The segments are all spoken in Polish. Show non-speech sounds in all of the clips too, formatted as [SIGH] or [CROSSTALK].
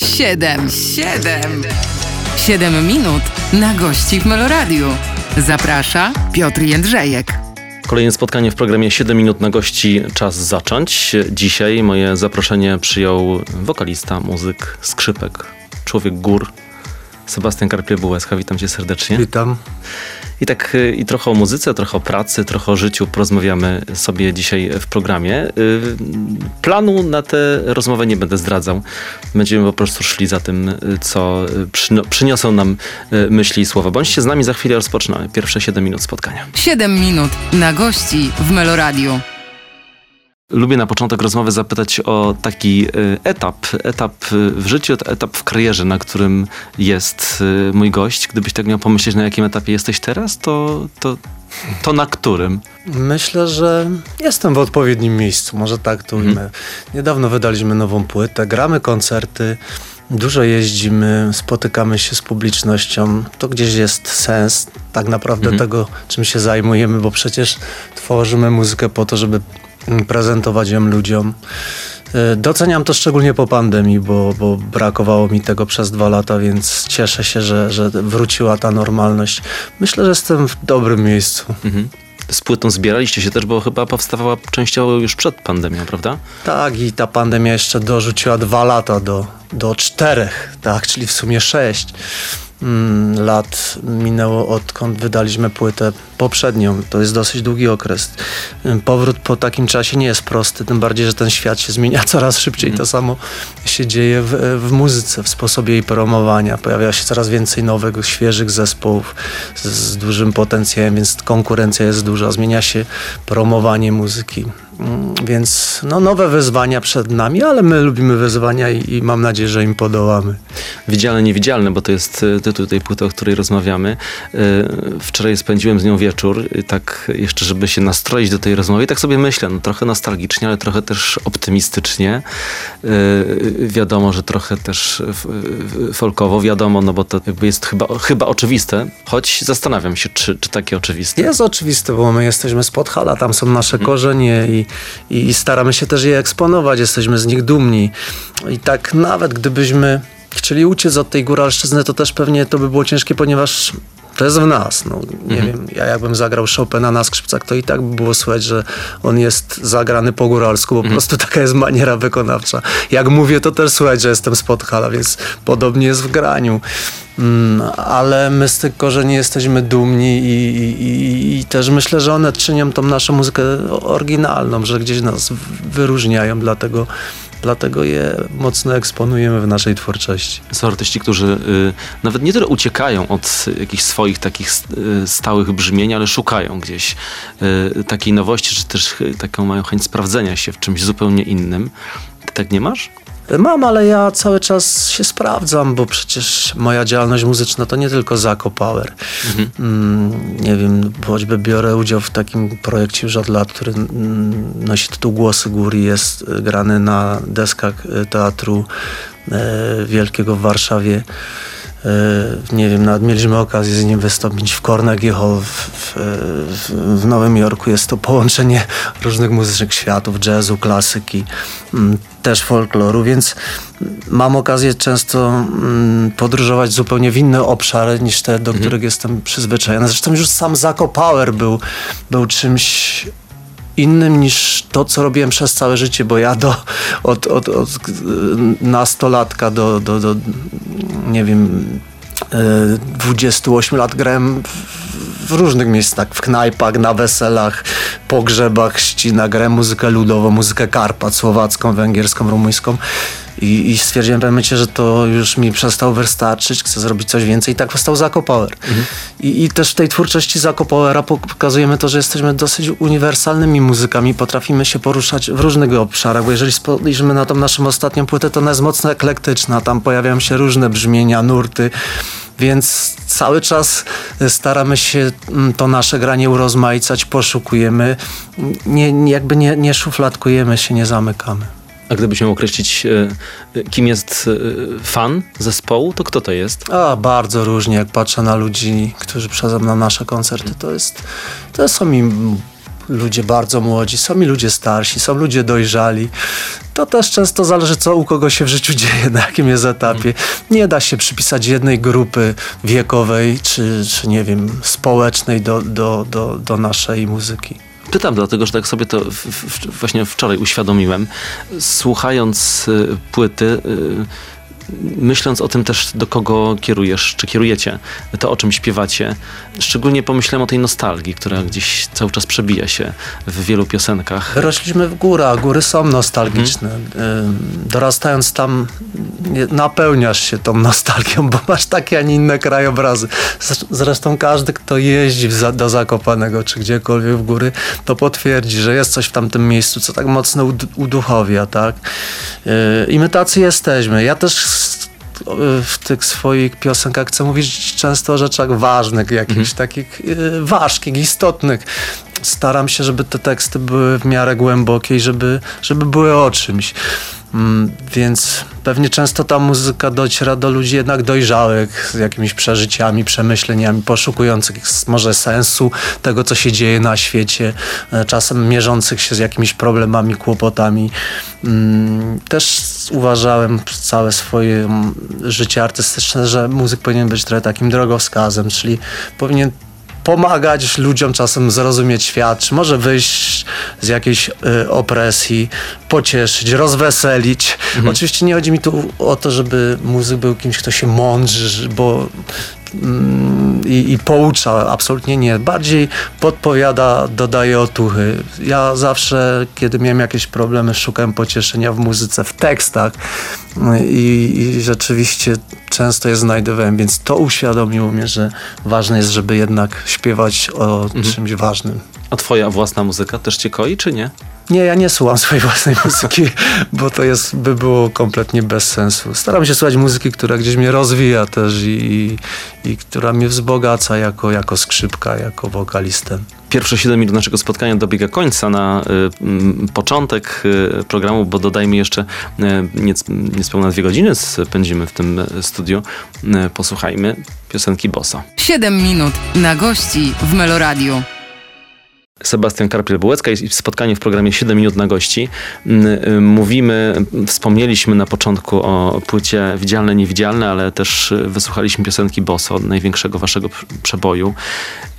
Siedem, siedem, siedem minut na gości w Meloradiu. Zaprasza Piotr Jędrzejek. Kolejne spotkanie w programie 7 minut na gości. Czas zacząć. Dzisiaj moje zaproszenie przyjął wokalista, muzyk, skrzypek, człowiek gór, Sebastian Karpie-Bułeska. Witam cię serdecznie. Witam. I tak y, i trochę o muzyce, trochę o pracy, trochę o życiu porozmawiamy sobie dzisiaj w programie. Y, planu na tę rozmowę nie będę zdradzał. Będziemy po prostu szli za tym, y, co przyniosą nam myśli i słowa. Bądźcie z nami, za chwilę rozpoczynamy pierwsze 7 minut spotkania. 7 minut na gości w Meloradiu. Lubię na początek rozmowy zapytać o taki y, etap, etap w życiu, etap w karierze, na którym jest y, mój gość. Gdybyś tak miał pomyśleć, na jakim etapie jesteś teraz, to, to, to na którym? Myślę, że jestem w odpowiednim miejscu, może tak to ujmę. Mhm. Niedawno wydaliśmy nową płytę, gramy koncerty, dużo jeździmy, spotykamy się z publicznością. To gdzieś jest sens tak naprawdę mhm. tego, czym się zajmujemy, bo przecież tworzymy muzykę po to, żeby prezentować ją ludziom. E, doceniam to szczególnie po pandemii, bo, bo brakowało mi tego przez dwa lata, więc cieszę się, że, że wróciła ta normalność. Myślę, że jestem w dobrym miejscu. Mhm. Z płytą zbieraliście się też, bo chyba powstawała częściowo już przed pandemią, prawda? Tak, i ta pandemia jeszcze dorzuciła dwa lata do, do czterech, tak, czyli w sumie sześć. Mm, lat minęło odkąd wydaliśmy płytę poprzednią. To jest dosyć długi okres. Mm, powrót po takim czasie nie jest prosty, tym bardziej, że ten świat się zmienia [LAUGHS] coraz szybciej. To samo się dzieje w, w muzyce, w sposobie jej promowania. Pojawia się coraz więcej nowych, świeżych zespołów z, z dużym potencjałem, więc konkurencja jest duża. Zmienia się promowanie muzyki. Mm, więc no, nowe wyzwania przed nami, ale my lubimy wyzwania i, i mam nadzieję, że im podołamy. Widzialne, niewidzialne, bo to jest e, tytuł tej płyty, o której rozmawiamy. E, wczoraj spędziłem z nią wieczór, tak jeszcze, żeby się nastroić do tej rozmowy. I tak sobie myślę, no, trochę nostalgicznie, ale trochę też optymistycznie. E, wiadomo, że trochę też folkowo, wiadomo, no bo to jakby jest chyba, chyba oczywiste, choć zastanawiam się, czy, czy takie oczywiste. Jest oczywiste, bo my jesteśmy z Podhala, tam są nasze hmm. korzenie i i, staramy się też je eksponować, jesteśmy z nich dumni. I tak nawet gdybyśmy chcieli uciec od tej góralszczyzny, to też pewnie to by było ciężkie, ponieważ to jest w nas. No, nie mhm. wiem, ja jakbym zagrał Chopina na skrzypcach, to i tak by było słychać, że on jest zagrany po góralsku, bo mhm. po prostu taka jest maniera wykonawcza. Jak mówię, to też słychać, że jestem z Podhala, więc podobnie jest w graniu. Mm, ale my z tych korzeni jesteśmy dumni i, i, i, też myślę, że one czynią tą naszą muzykę oryginalną, że gdzieś nas wyróżniają, dlatego dlatego je mocno eksponujemy w naszej twórczości. Są artyści, którzy y, nawet nie tyle uciekają od jakichś swoich takich y, stałych brzmień, ale szukają gdzieś y, takiej nowości, czy też taką mają chęć sprawdzenia się w czymś zupełnie innym. Ty tak nie masz? Mam, ale ja cały czas się sprawdzam, bo przecież moja działalność muzyczna to nie tylko Zako Power. Mhm. Mm, nie wiem, choćby biorę udział w takim projekcie już od lat, który mm, nosi tytuł Głosy Góry, jest grany na deskach e, Teatru e, Wielkiego w Warszawie. E, nie wiem, nawet mieliśmy okazję z nim wystąpić w Carnegie Hall w, w, w, Nowym Jorku. Jest to połączenie różnych muzycznych światów, jazzu, klasyki, mm, też folkloru, więc mam okazję często mm, podróżować zupełnie w inne obszary niż te, do mhm. których jestem przyzwyczajony. Zresztą już sam Zako Power był, był czymś innym niż to, co robiłem przez całe życie, bo ja do, od, od, od nastolatka do, do, do nie wiem, 28 e, lat grałem w różnych miejscach, w knajpach, na weselach, pogrzebach, ścina, grałem muzykę ludową, muzykę Karpat, słowacką, węgierską, rumuńską. I, I stwierdziłem w pewnym momencie, że to już mi przestał wystarczyć, chcę zrobić coś więcej i tak powstał Zako Power. Mhm. I, I, też w tej twórczości Zako Powera pokazujemy to, że jesteśmy dosyć uniwersalnymi muzykami, potrafimy się poruszać w różnych obszarach, bo jeżeli spojrzymy na tą naszą ostatnią płytę, to ona jest mocno eklektyczna, tam pojawiają się różne brzmienia, nurty, więc cały czas staramy się mm, to nasze granie urozmaicać, poszukujemy, nie, jakby nie, nie szufladkujemy się, nie zamykamy. A gdybyś miał określić, e, e, kim jest e, fan zespołu, to kto to jest? A, bardzo różnie. Jak patrzę na ludzi, którzy przychodzą na nasze koncerty, to jest, to są mi ludzie bardzo młodzi, są i ludzie starsi, są ludzie dojrzali. To też często zależy, co u kogo się w życiu dzieje, na jakim jest etapie. Nie da się przypisać jednej grupy wiekowej, czy, czy nie wiem, społecznej do, do, do, do naszej muzyki. Pytam dlatego, że tak sobie to w, w, właśnie wczoraj uświadomiłem. Słuchając y, płyty, y, myśląc o tym też, do kogo kierujesz, czy kierujecie, to o czym śpiewacie. Szczególnie pomyślałem o tej nostalgii, która gdzieś cały czas przebija się w wielu piosenkach. Wyrośliśmy w górę, a góry są nostalgiczne. Mhm. Dorastając tam napełniasz się tą nostalgią, bo masz takie, a nie inne krajobrazy. Zresztą każdy, kto jeździ do Zakopanego, czy gdziekolwiek w góry, to potwierdzi, że jest coś w tamtym miejscu, co tak mocno uduchowia, tak? Y, I my tacy jesteśmy. Ja też w tych swoich piosenkach chcę mówić często o rzeczach ważnych, jakichś mhm. takich y, ważkich, istotnych. Staram się, żeby te teksty były w miarę głębokie i żeby, żeby były o czymś. Mm, więc pewnie często ta muzyka dociera do ludzi jednak dojrzałych, z jakimiś przeżyciami, przemyśleniami, poszukujących może sensu tego, co się dzieje na świecie, e, czasem mierzących się z jakimiś problemami, kłopotami. Mm, też uważałem całe swoje mm, życie artystyczne, że muzyk powinien być trochę takim drogowskazem, czyli powinien pomagać ludziom czasem zrozumieć świat, czy może wyjść z jakiejś y, opresji, pocieszyć, rozweselić. Mhm. Oczywiście nie chodzi mi tu o to, żeby muzyk był kimś, kto się mądrzy, bo i, i poucza, absolutnie nie. Bardziej podpowiada, dodaje otuchy. Ja zawsze, kiedy miałem jakieś problemy, szukałem pocieszenia w muzyce, w tekstach i, i rzeczywiście często je znajdowałem, więc to uświadomiło mnie, że ważne jest, żeby jednak śpiewać o mhm. czymś ważnym. A twoja własna muzyka też cię koi, czy nie? Nie, ja nie słucham swojej własnej [LAUGHS] muzyki, bo to jest, by było kompletnie bez sensu. Staram się słuchać muzyki, która gdzieś mnie rozwija też i, i która mnie wzbogaca jako, jako skrzypka, jako wokalistę. Pierwsze 7 minut naszego spotkania dobiega końca na y, początek y, programu, bo dodajmy jeszcze y, niespełna dwie godziny spędzimy w tym studiu. Y, posłuchajmy piosenki Bossa. 7 minut na gości w Meloradiu. Sebastian Karpiel-Bułecka i spotkanie w programie 7 minut na gości. Mm, y, mówimy, wspomnieliśmy na początku o płycie Widzialne, Niewidzialne, ale też wysłuchaliśmy piosenki Boso, największego waszego przeboju.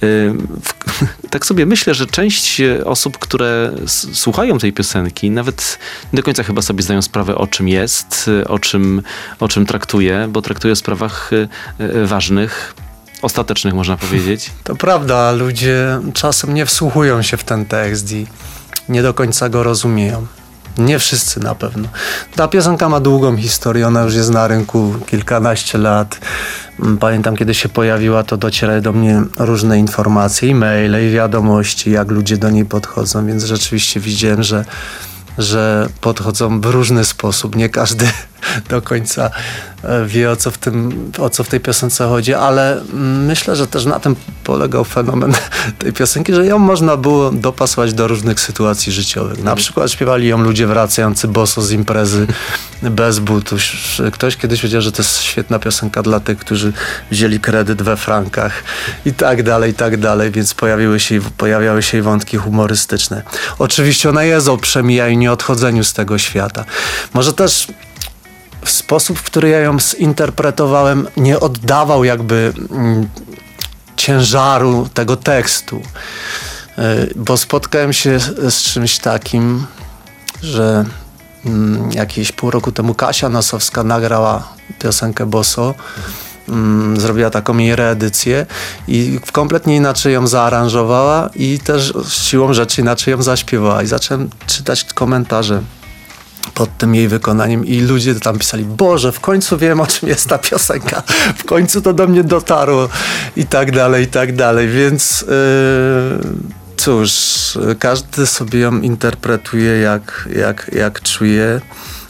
Y, [LAUGHS] tak sobie myślę, że część osób, które słuchają tej piosenki, nawet do końca chyba sobie zdają sprawę o czym jest, o czym, o czym traktuje, bo traktuje o sprawach y, ważnych, ostatecznych, można powiedzieć. [LAUGHS] To prawda, ludzie czasem nie wsłuchują się w ten tekst i nie do końca go rozumieją. Nie wszyscy na pewno. Ta piosenka ma długą historię, ona już jest na rynku kilkanaście lat. Mm, pamiętam, kiedy się pojawiła, to docierały do mnie różne informacje, e-maile i wiadomości, jak ludzie do niej podchodzą, więc rzeczywiście widziałem, że że podchodzą w różny sposób. Nie każdy do końca e, wie, o co, w tym, o co w tej piosence chodzi, ale myślę, że też na tym polegał fenomen [LAUGHS] tej piosenki, że ją można było dopasować do różnych sytuacji życiowych. Na przykład śpiewali ją ludzie wracający boso z imprezy [LAUGHS] bez butów. Ktoś kiedyś powiedział, że to jest świetna piosenka dla tych, którzy wzięli kredyt we frankach i tak dalej, i tak dalej, więc pojawiły się, pojawiały się wątki humorystyczne. Oczywiście ona jest o przemijaniu, nie odchodzeniu z tego świata. Może też sposób, w który ja ją zinterpretowałem, nie oddawał jakby mm, ciężaru tego tekstu. Y, bo spotkałem się z czymś takim, że mm, jakieś pół roku temu Kasia Nosowska nagrała piosenkę Boso. Mm, zrobiła taką jej reedycję i kompletnie inaczej ją zaaranżowała i też siłą rzeczy inaczej ją zaśpiewała. I zacząłem czytać komentarze pod tym jej wykonaniem i ludzie tam pisali, Boże, w końcu wiem o czym jest ta piosenka, w końcu to do mnie dotarło. I tak dalej, i tak dalej, więc yy, cóż, każdy sobie ją interpretuje jak, jak, jak czuje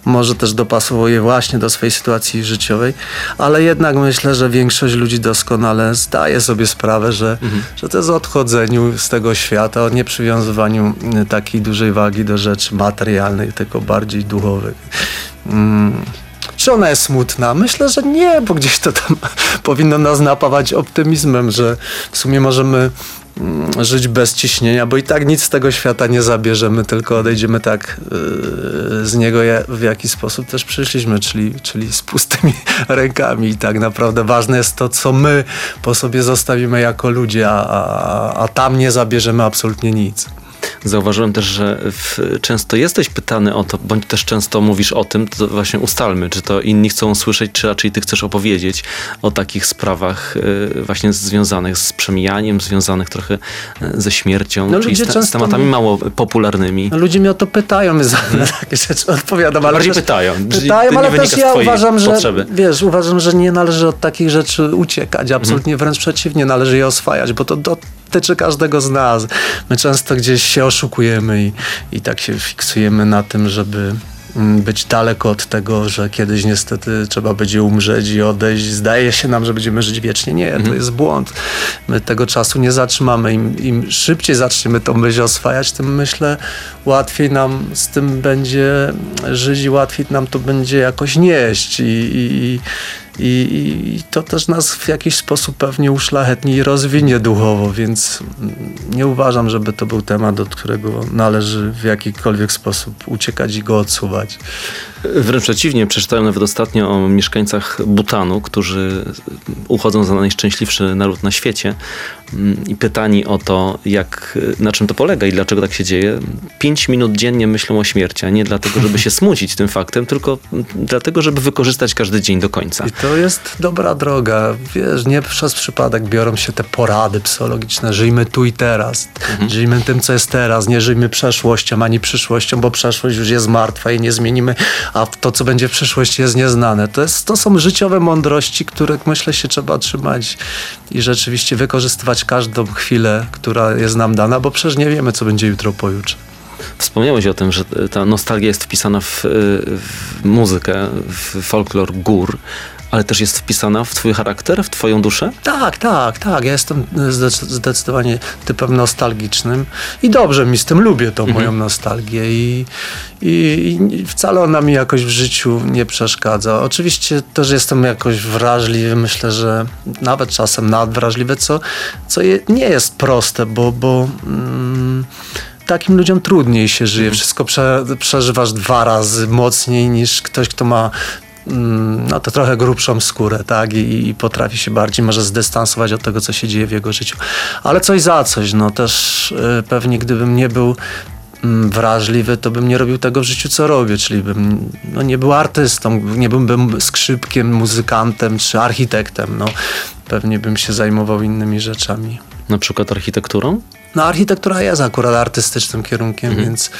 może też dopasowuje właśnie do swojej sytuacji życiowej, ale jednak myślę, że większość ludzi doskonale zdaje sobie sprawę, że, mhm. że to jest o odchodzeniu z tego świata, o nieprzywiązywaniu takiej dużej wagi do rzeczy materialnych, tylko bardziej duchowych. Mm. Czy ona jest smutna? Myślę, że nie, bo gdzieś to tam [LAUGHS] powinno nas napawać optymizmem, że w sumie możemy żyć bez ciśnienia, bo i tak nic z tego świata nie zabierzemy, tylko odejdziemy tak yy, z niego, w jaki sposób też przyszliśmy, czyli, czyli z pustymi [LAUGHS] rękami. I tak naprawdę ważne jest to, co my po sobie zostawimy jako ludzie, a, a, a tam nie zabierzemy absolutnie nic. Zauważyłem też, że w, często jesteś pytany o to, bądź też często mówisz o tym, to właśnie ustalmy, czy to inni chcą słyszeć, czy raczej ty chcesz opowiedzieć o takich sprawach y, właśnie związanych z przemijaniem, związanych trochę y, ze śmiercią, No czyli z, te, z tematami mi- mało popularnymi. No, ludzie mnie o to pytają, za [LAUGHS] na takie rzeczy odpowiadam. Ale Bardziej też, pytają, Pytają, ale też ja uważam, że potrzeby. wiesz, uważam, że nie należy od takich rzeczy uciekać. Absolutnie wręcz przeciwnie, należy je oswajać, bo to dotyczy każdego z nas. My często gdzieś się oszukujemy i, i tak się fiksujemy na tym, żeby mm, być daleko od tego, że kiedyś niestety trzeba będzie umrzeć i odejść. Zdaje się nam, że będziemy żyć wiecznie. Nie, to jest błąd. My tego czasu nie zatrzymamy. Im, Im szybciej zaczniemy tą myśl oswajać, tym myślę łatwiej nam z tym będzie żyć i łatwiej nam to będzie jakoś nieść i, i, i, i to też nas w jakiś sposób pewnie uszlachetni i rozwinie duchowo, więc nie uważam, żeby to był temat, od którego należy w jakikolwiek sposób uciekać i go odsuwać. Wręcz przeciwnie, przeczytałem nawet ostatnio o mieszkańcach Butanu, którzy uchodzą za najszczęśliwszy naród na świecie i pytani o to, jak, na czym to polega i dlaczego tak się dzieje, pięć minut dziennie myślą o śmierci, a nie dlatego, żeby się smucić tym faktem, tylko dlatego, żeby wykorzystać każdy dzień do końca. I to jest dobra droga. Wiesz, nie przez przypadek biorą się te porady psychologiczne. Żyjmy tu i teraz. Żyjmy tym, co jest teraz. Nie żyjmy przeszłością ani przyszłością, bo przeszłość już jest martwa i nie zmienimy, a to, co będzie w przyszłości jest nieznane. To, jest, to są życiowe mądrości, których myślę się trzeba trzymać i rzeczywiście wykorzystywać każdą chwilę, która jest nam dana, bo przecież nie wiemy, co będzie jutro, pojutrze. Wspomniałeś o tym, że ta nostalgia jest wpisana w, w muzykę, w folklor gór, ale też jest wpisana w twój charakter, w twoją duszę? Tak, tak, tak. Ja jestem zdec- zdecydowanie typem nostalgicznym i dobrze mi z tym lubię tą moją nostalgię i, i, i wcale ona mi jakoś w życiu nie przeszkadza. Oczywiście też jestem jakoś wrażliwy, myślę, że nawet czasem nadwrażliwy, co, co je, nie jest proste, bo, bo mm, takim ludziom trudniej się żyje. Wszystko prze, przeżywasz dwa razy mocniej niż ktoś, kto ma mm, no to trochę grubszą skórę, tak? I, I potrafi się bardziej może zdystansować od tego, co się dzieje w jego życiu. Ale coś za coś, no też y, pewnie gdybym nie był mm, wrażliwy, to bym nie robił tego w życiu, co robię, czyli bym no, nie był artystą, nie byłbym skrzypkiem, muzykantem czy architektem, no. Pewnie bym się zajmował innymi rzeczami. Na przykład architekturą? No architektura jest akurat artystycznym kierunkiem, więc,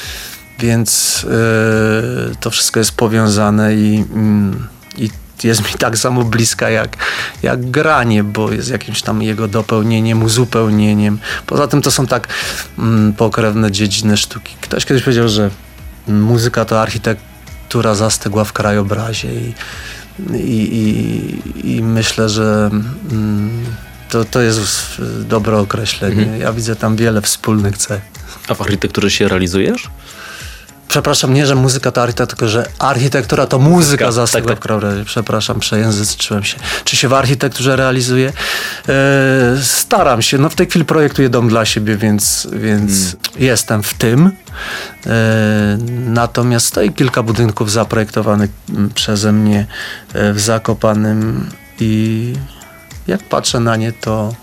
więc yy, to wszystko jest powiązane i, mm, i jest mi tak samo bliska jak, jak granie, bo jest jakimś tam jego dopełnieniem, uzupełnieniem. Poza tym to są tak mm, pokrewne dziedziny sztuki. Ktoś kiedyś powiedział, że muzyka to architektura zastygła w krajobrazie i, i, i, i myślę, że mm, to, to jest dobre określenie. Ja widzę tam wiele wspólnych cech. A w architekturze się realizujesz? Przepraszam, nie, że muzyka to architektura, tylko że architektura to muzyka Tak, zastygła tak, krajobrazie. Przepraszam, przejęzyczyłem się. Czy się w architekturze realizuje? E, staram się. No w tej chwili projektuję dom dla siebie, więc, więc jestem w tym. E, natomiast stoi kilka budynków zaprojektowanych m, przeze mnie e, w Zakopanym i jak patrzę na nie, to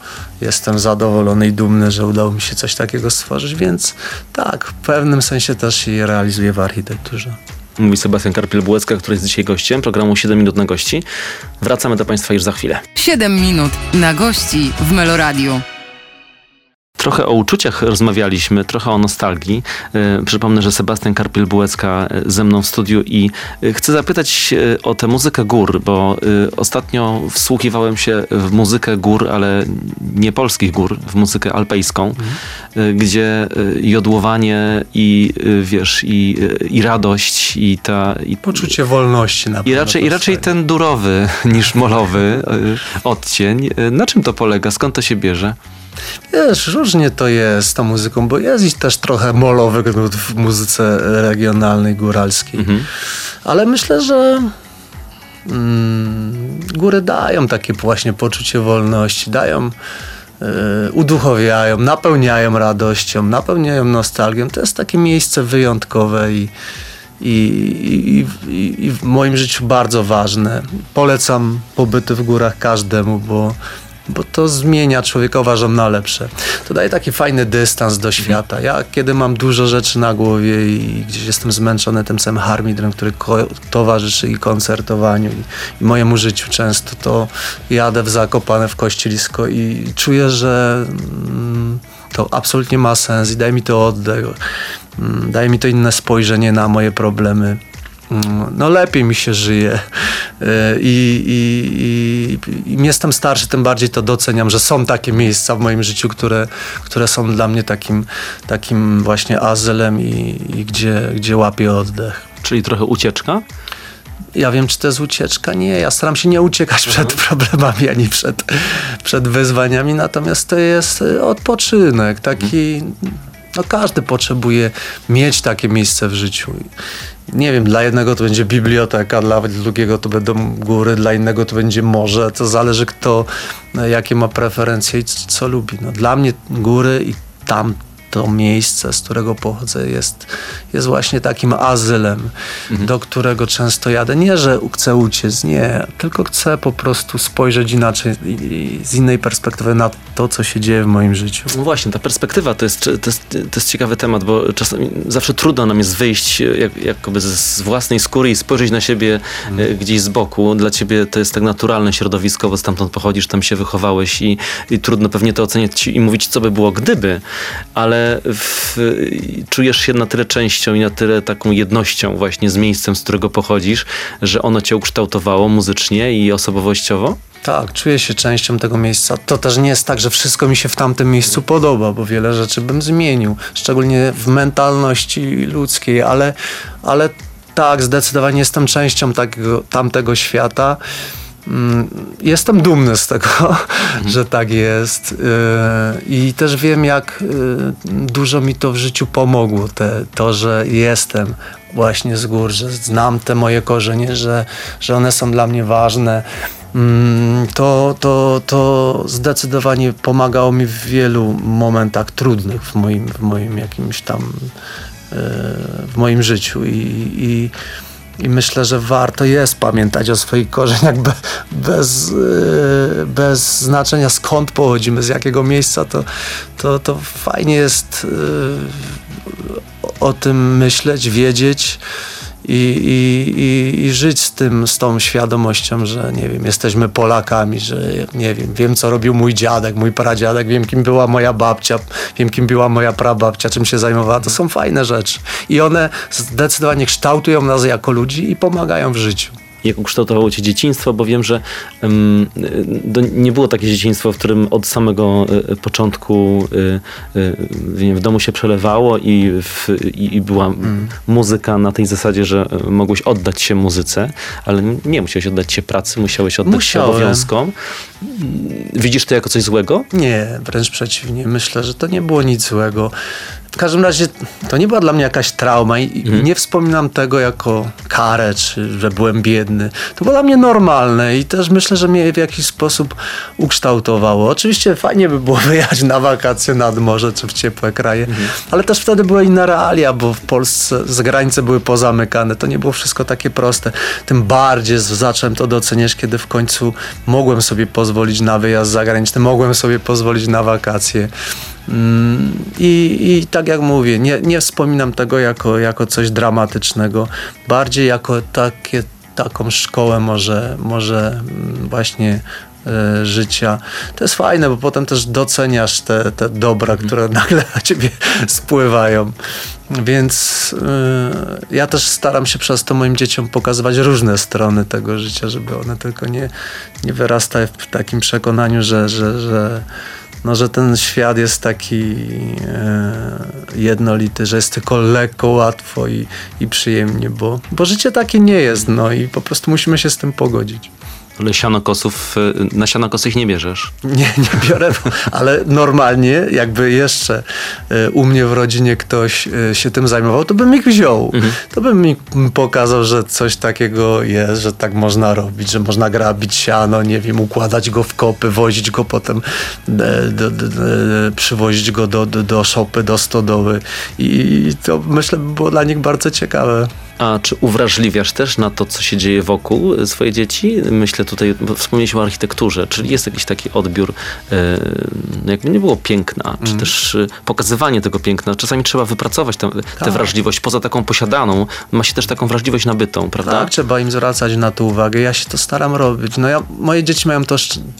jestem zadowolony i dumny, że udało mi się coś takiego stworzyć, więc tak, w pewnym sensie też się je realizuje w architekturze. Mówi Sebastian Karpiel-Bułecka, który jest dzisiaj gościem programu 7 minut na gości. Wracamy do Państwa już za chwilę. 7 minut na gości w Meloradiu. Trochę o uczuciach rozmawialiśmy, trochę o nostalgii. E, Przypomnę, że Sebastian Karpiel-Bułecka e, ze mną w studiu i e, chcę zapytać o tę muzykę gór, bo ostatnio wsłuchiwałem się w muzykę gór, ale nie polskich gór, w muzykę alpejską, e, gdzie jodłowanie i wiesz, i, i radość i ta... I, Poczucie wolności na i raczej, I raczej ten durowy [LAUGHS] niż molowy odcień. Na czym to polega? Skąd to się bierze? Wiesz, różnie to jest z tą muzyką, bo jest też trochę molowych nut w muzyce regionalnej, góralskiej. Mhm. Ale myślę, że mm, góry dają takie właśnie poczucie wolności, dają y, uduchowiają, napełniają radością, napełniają nostalgią. To jest takie miejsce wyjątkowe i, i, i, i, i w moim życiu bardzo ważne. Polecam pobyty w górach każdemu, bo bo to zmienia człowieka, uważam, na lepsze. To daje taki fajny dystans do świata. Ja, kiedy mam dużo rzeczy na głowie i gdzieś jestem zmęczony tym samym harmidrem, który towarzyszy i koncertowaniu i, i, mojemu życiu często, to jadę w Zakopane w Kościelisko i czuję, że mm, to absolutnie ma sens i daje mi to oddech, mm, daje mi to inne spojrzenie na moje problemy no lepiej mi się żyje y, I, i, i, im jestem starszy, tym bardziej to doceniam, że są takie miejsca w moim życiu, które, które są dla mnie takim, takim właśnie azylem i, i gdzie, gdzie łapię oddech. Czyli trochę ucieczka? Ja wiem, czy to jest ucieczka. Nie, ja staram się nie uciekać przed mhm. problemami ani przed, przed wyzwaniami, natomiast to jest odpoczynek, taki... No każdy potrzebuje mieć takie miejsce w życiu nie wiem, dla jednego to będzie biblioteka, dla drugiego to będą góry, dla innego to będzie morze. To zależy kto, jakie ma preferencje i co lubi. No, dla mnie góry i tam to miejsce, z którego pochodzę, jest, jest właśnie takim azylem, mhm. do którego często jadę. Nie, że chcę uciec, nie, tylko chcę po prostu spojrzeć inaczej, z innej perspektywy na to, co się dzieje w moim życiu. No właśnie, ta perspektywa to jest, to jest, to jest ciekawy temat, bo czasami zawsze trudno nam jest wyjść jak, jakoby z własnej skóry i spojrzeć na siebie mhm. gdzieś z boku. Dla ciebie to jest tak naturalne środowisko, bo stamtąd pochodzisz, tam się wychowałeś i, i trudno pewnie to oceniać i mówić, co by było gdyby, ale w, czujesz się na tyle częścią i na tyle taką jednością właśnie z miejscem, z którego pochodzisz, że ono cię ukształtowało muzycznie i osobowościowo? Tak, czuję się częścią tego miejsca. To też nie jest tak, że wszystko mi się w tamtym miejscu podoba, bo wiele rzeczy bym zmienił, szczególnie w mentalności ludzkiej, ale, ale tak, zdecydowanie jestem częścią takiego, tamtego świata. Mm, jestem dumny z tego, [LAUGHS] że tak jest y, i też wiem, jak y, dużo mi to w życiu pomogło. Te, to, że jestem właśnie z gór, że znam te moje korzenie, że, że one są dla mnie ważne. Mm, to, to, to zdecydowanie pomagało mi w wielu momentach trudnych w moim, w moim jakimś tam y, w moim życiu i, i i myślę, że warto jest pamiętać o swoich korzeniach bez, y, bez znaczenia skąd pochodzimy, z jakiego miejsca. To, to, to fajnie jest y, o tym myśleć, wiedzieć i, i, i, żyć z tym, z tą świadomością, że nie wiem, jesteśmy Polakami, że nie wiem, wiem co robił mój dziadek, mój pradziadek, wiem kim była moja babcia, wiem kim była moja prababcia, czym się zajmowała. To są fajne rzeczy i one zdecydowanie kształtują nas jako ludzi i pomagają w życiu jak ukształtowało cię dzieciństwo, bo wiem, że um, nie było takie dzieciństwo, w którym od samego y, początku y, y, w domu się przelewało i, w, i, i była mm. muzyka na tej zasadzie, że mogłeś oddać się muzyce, ale nie musiałeś oddać się pracy, musiałeś oddać Musiałem. się obowiązkom. Widzisz to jako coś złego? Nie, wręcz przeciwnie. Myślę, że to nie było nic złego. W każdym razie to nie była dla mnie jakaś trauma i mhm. nie wspominam tego jako karę, czy że byłem biedny. To było dla mnie normalne i też myślę, że mnie w jakiś sposób ukształtowało. Oczywiście fajnie by było [LAUGHS] wyjechać na wakacje nad morze, czy w ciepłe kraje, mhm. ale też wtedy były inne realia, bo w Polsce granice były pozamykane. To nie było wszystko takie proste. Tym bardziej zacząłem to doceniać, kiedy w końcu mogłem sobie pozwolić na wyjazd zagraniczny, mogłem sobie pozwolić na wakacje. I, I tak jak mówię, nie, nie wspominam tego jako, jako coś dramatycznego, bardziej jako takie, taką szkołę może, może mm, właśnie e, życia. To jest fajne, bo potem też doceniasz te, te dobra, mhm. które nagle na ciebie spływają. Więc e, ja też staram się przez to moim dzieciom pokazywać różne strony tego życia, żeby one tylko nie, nie wyrastały w takim przekonaniu, że, że, że no, że ten świat jest taki e, jednolity, że jest tylko lekko, łatwo i, i przyjemnie, bo, bo życie takie nie jest, no i po prostu musimy się z tym pogodzić. Ale sianokosów, y, na sianokosy ich nie bierzesz? Nie, nie biorę, ale normalnie jakby jeszcze y, u mnie w rodzinie ktoś y, się tym zajmował, to bym ich wziął. Mhm. To bym mi pokazał, że coś takiego jest, że tak można robić, że można grabić siano, nie wiem, układać go w kopy, wozić go potem, do, do, do, przywozić go do, do, do szopy, do stodoły i to myślę by było dla nich bardzo ciekawe. A czy uwrażliwiasz też na to, co się dzieje wokół swoje dzieci? Myślę tutaj, wspomnieliśmy o architekturze, czyli jest jakiś taki odbiór, e, jakby nie było piękna, czy mm. też e, pokazywanie tego piękna. Czasami trzeba wypracować tę tak. wrażliwość. Poza taką posiadaną, ma się też taką wrażliwość nabytą, prawda? Tak, trzeba im zwracać na to uwagę. Ja się to staram robić. No ja, moje dzieci mają to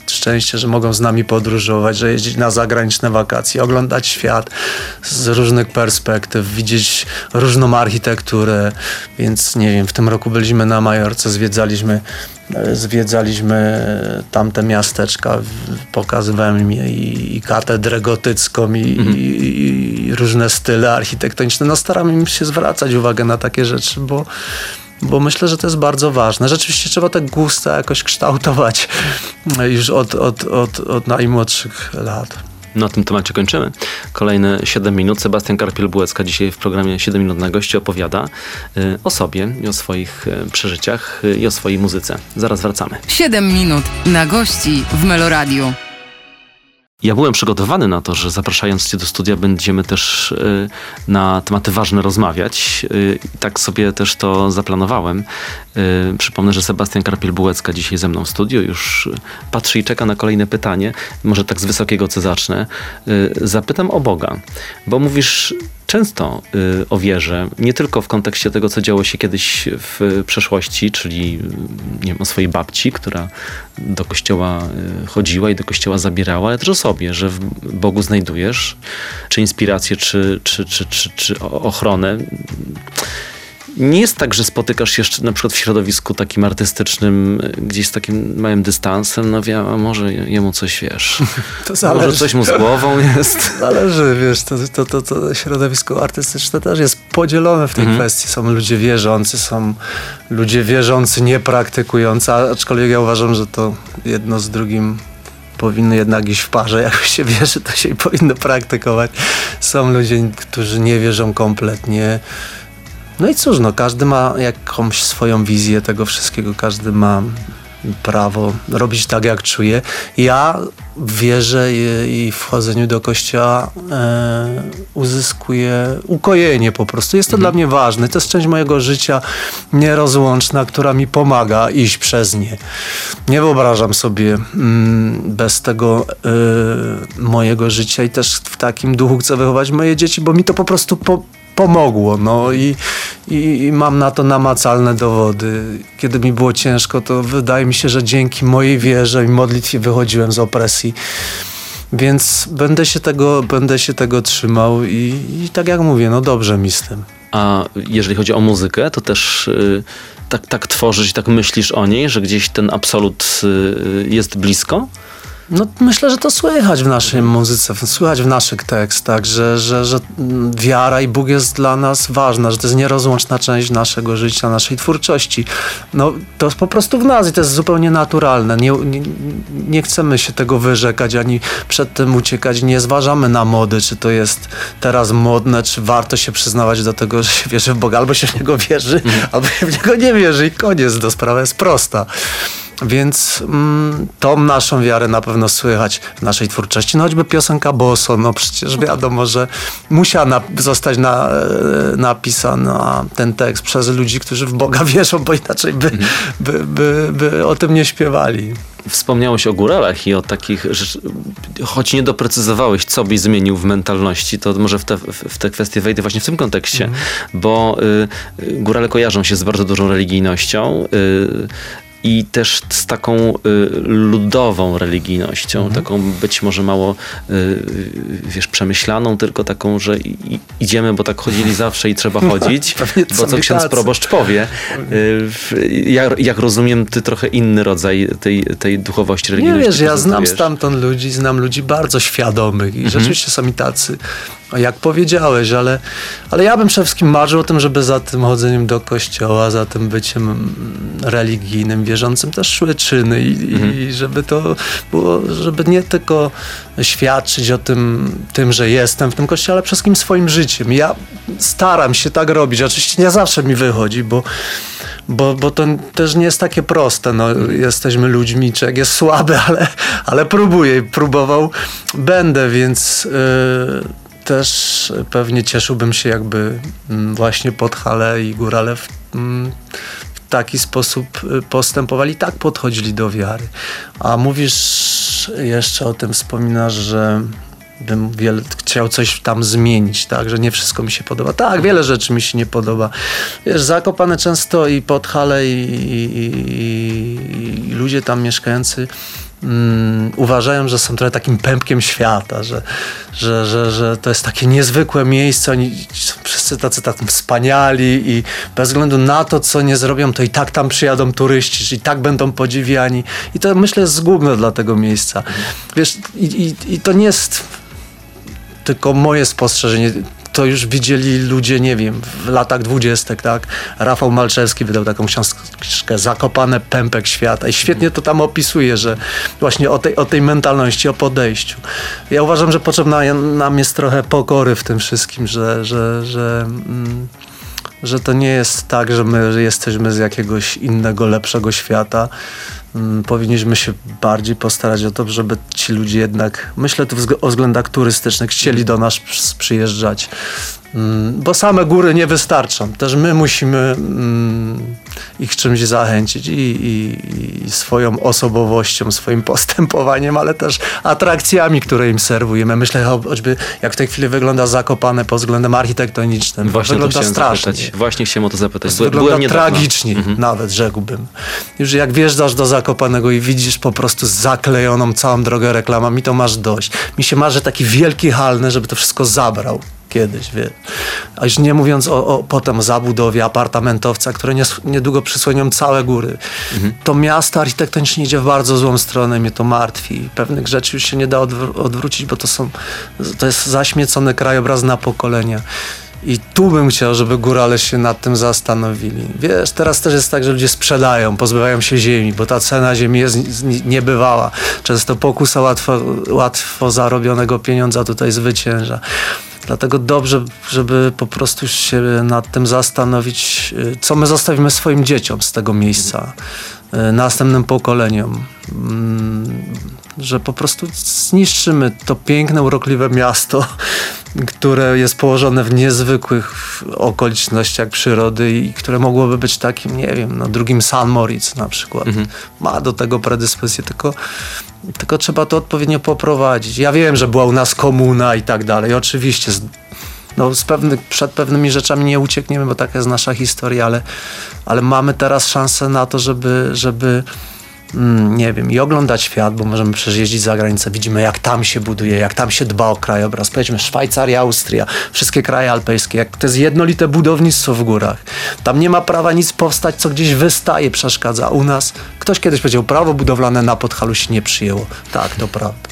szczęście, że mogą z nami podróżować, że jeździć na zagraniczne wakacje, oglądać świat z różnych perspektyw, widzieć różną architekturę, więc nie wiem, w tym roku byliśmy na Majorce, zwiedzaliśmy, e, zwiedzaliśmy tamte miasteczka, pokazywałem im i, i katedrę gotycką i, mhm. i, i, różne style architektoniczne. No staram im się zwracać uwagę na takie rzeczy, bo bo myślę, że to jest bardzo ważne. Rzeczywiście trzeba te gusta jakoś kształtować już od, od, od, od najmłodszych lat. Na tym temacie kończymy. Kolejne 7 minut. Sebastian Karpiel-Bułecka dzisiaj w programie 7 minut na gości opowiada y, o sobie i o swoich y, przeżyciach y, i o swojej muzyce. Zaraz wracamy. 7 minut na gości w Meloradiu. Ja byłem przygotowany na to, że zapraszając Cię do studia będziemy też y, na tematy ważne rozmawiać. Y, tak sobie też to zaplanowałem. Y, przypomnę, że Sebastian Karpiel-Bułecka dzisiaj ze mną w studiu już patrzy i czeka na kolejne pytanie. Może tak z wysokiego co zacznę. Zapytam o Boga, bo mówisz często y, o wierze, nie tylko w kontekście tego, co działo się kiedyś w przeszłości, czyli nie wiem, o swojej babci, która do kościoła y, chodziła i do kościoła zabierała, ale też o sobie, że w Bogu znajdujesz czy inspirację, czy, czy, czy, czy, czy ochronę nie jest tak, że spotykasz się jeszcze na przykład w środowisku takim artystycznym, gdzieś z takim małym dystansem, no wiem, a może jemu coś wiesz. [LAUGHS] To zależy. Może coś mu z głową jest. [LAUGHS] Zależy, wiesz, to, to, to, to środowisko artystyczne też jest podzielone w tej mhm. kwestii. Są ludzie wierzący, są ludzie wierzący, niepraktykujący, aczkolwiek ja uważam, że to jedno z drugim powinny jednak iść w parze. Jak się wierzy, to się powinno praktykować. Są ludzie, którzy nie wierzą kompletnie no i cóż, no każdy ma jakąś swoją wizję tego wszystkiego, każdy ma prawo robić tak, jak czuje. Ja wierzę i, w chodzeniu do kościoła e, uzyskuję ukojenie po prostu. Jest to mhm. dla mnie ważne. To jest część mojego życia nierozłączna, która mi pomaga iść przez nie. Nie wyobrażam sobie mm, bez tego e, mojego życia i też w takim duchu chcę wychować moje dzieci, bo mi to po prostu po, pomogło. No i, i, mam na to namacalne dowody. Kiedy mi było ciężko, to wydaje mi się, że dzięki mojej wierze i modlitwie wychodziłem z opresji. Więc będę się tego, będę się tego trzymał i, i tak jak mówię, no dobrze mi z tym. A jeżeli chodzi o muzykę, to też y, tak, tak tworzysz i tak myślisz o niej, że gdzieś ten absolut y, jest blisko? No, myślę, że to słychać w naszej muzyce, słychać w naszych tekstach, że, że, że wiara i Bóg jest dla nas ważna, że to jest nierozłączna część naszego życia, naszej twórczości. No, to jest po prostu w nas i to jest zupełnie naturalne. Nie, nie, nie chcemy się tego wyrzekać, ani przed tym uciekać. Nie zważamy na mody, czy to jest teraz modne, czy warto się przyznawać do tego, że się wierzy w Boga. Albo się w Niego wierzy, mm. albo się w Niego nie wierzy i koniec. To sprawa jest prosta. Więc mm, tą naszą wiarę na pewno słychać w naszej twórczości. No choćby piosenka Boso, no przecież wiadomo, że musiała na, zostać na, e, napisana ten tekst przez ludzi, którzy w Boga [LAUGHS] wierzą, bo inaczej by, mhm. by, by, by o tym nie śpiewali. Wspomniałeś o góralach i o takich, choć nie doprecyzowałeś, co byś zmienił w mentalności, to może w te, w te kwestie wejdę właśnie w tym kontekście, mm. bo y, górale kojarzą się z bardzo dużą religijnością. Y, i też z taką y, ludową religijnością, mhm. taką być może mało, y, wiesz, przemyślaną, tylko taką, że idziemy, bo tak chodzili [LAUGHS] zawsze i trzeba chodzić, bo co ksiądz proboszcz powie. Y, jak, jak, rozumiem, ty trochę inny rodzaj tej, tej duchowości religijnej. Nie wiesz, ja znam stamtąd ludzi, znam ludzi bardzo świadomych i mhm. rzeczywiście są i tacy jak powiedziałeś, ale, ale ja bym przede wszystkim marzył o tym, żeby za tym chodzeniem do kościoła, za tym byciem religijnym, wierzącym też szły czyny i, mhm. i żeby to było, żeby nie tylko świadczyć o tym, tym, że jestem w tym kościele, ale przede wszystkim swoim życiem. Ja staram się tak robić. Oczywiście nie zawsze mi wychodzi, bo bo, bo to też nie jest takie proste. No, jesteśmy ludźmi, człowiek jest słaby, [LAUGHS] ale, ale próbuję, próbował, będę, więc yy, też pewnie cieszyłbym się, jakby mm, właśnie Podhale i Górale w, mm, w taki sposób y, postępowali, tak podchodzili do wiary. A mówisz jeszcze o tym, wspominasz, że bym wiele, chciał coś tam zmienić, tak, że nie wszystko mi się podoba. Tak, wiele rzeczy mi się nie podoba. Wiesz, Zakopane często i Podhale i, i, i, i ludzie tam mieszkający mm, uważają, że są trochę takim pępkiem świata, że, że, że, że to jest takie niezwykłe miejsce, oni są wszyscy tacy, tacy wspaniali i bez względu na to, co nie zrobią, to i tak tam przyjadą turyści, i tak będą podziwiani i to myślę jest zgubne dla tego miejsca. Wiesz, i, i, i to nie jest tylko moje spostrzeżenie to już widzieli ludzie, nie wiem, w latach dwudziestych, tak? Rafał Malczewski wydał taką książkę Zakopane pępek świata i świetnie to tam opisuje, że właśnie o tej, o tej mentalności, o podejściu. Ja uważam, że potrzebna nam jest trochę pokory w tym wszystkim, że, że, że mm, że to nie jest tak, że my jesteśmy z jakiegoś innego, lepszego świata. Mm, powinniśmy się bardziej postarać o to, żeby ci ludzie jednak, myślę tu o względach turystycznych, chcieli do nas przyjeżdżać. Mm, bo same góry nie wystarczą. Też my musimy mm, ich czymś zachęcić i, i, i, swoją osobowością, swoim [LAUGHS] postępowaniem, ale też atrakcjami, które im serwujemy. Myślę choćby, jak w tej chwili wygląda Zakopane pod względem architektonicznym. Właśnie wygląda strasznie. Zapytać. Właśnie chciałem o to zapytać. Wygląda tragicznie, mhm. nawet rzekłbym. Już jak wjeżdżasz do Zakopanego i widzisz po prostu zaklejoną całą drogę reklamami, to masz dość. Mi się marzy taki wielki halny, żeby to wszystko zabrał kiedyś, wie. A już nie mówiąc o, o potem zabudowie apartamentowca, które nie, niedługo przysłonią całe góry. Mhm. To miasto architektonicznie idzie w bardzo złą stronę, mnie to martwi. Pewnych rzeczy już się nie da odwr odwrócić, bo to są, to jest zaśmiecony krajobraz na pokolenia. I tu bym chciał, żeby górale się nad tym zastanowili. Wiesz, teraz też jest tak, że ludzie sprzedają, pozbywają się ziemi, bo ta cena ziemi jest niebywała. Często pokusa łatwo, łatwo zarobionego pieniądza tutaj zwycięża. Dlatego dobrze, żeby po prostu się nad tym zastanowić, y, co my zostawimy swoim dzieciom z tego miejsca, następnym pokoleniom. Mm, że po prostu zniszczymy to piękne, urokliwe miasto, [LAUGHS] które jest położone w niezwykłych okolicznościach przyrody i które mogłoby być takim, nie wiem, no, drugim San Moritz na przykład. Mhm. Ma do tego predyspozycję, tylko tylko trzeba to odpowiednio poprowadzić. Ja wiem, że była u nas komuna i tak dalej. Oczywiście no, z pewnych, przed pewnymi rzeczami nie uciekniemy, bo taka jest nasza historia, ale, ale mamy teraz szansę na to, żeby, żeby mm, nie wiem, i oglądać świat, bo możemy przecież jeździć za granicę, widzimy jak tam się buduje, jak tam się dba o krajobraz. Powiedzmy Szwajcaria, Austria, wszystkie kraje alpejskie, jak to jest jednolite budownictwo w górach. Tam nie ma prawa nic powstać, co gdzieś wystaje, przeszkadza. U nas ktoś kiedyś powiedział, prawo budowlane na Podhalu się nie przyjęło. Tak, to prawda.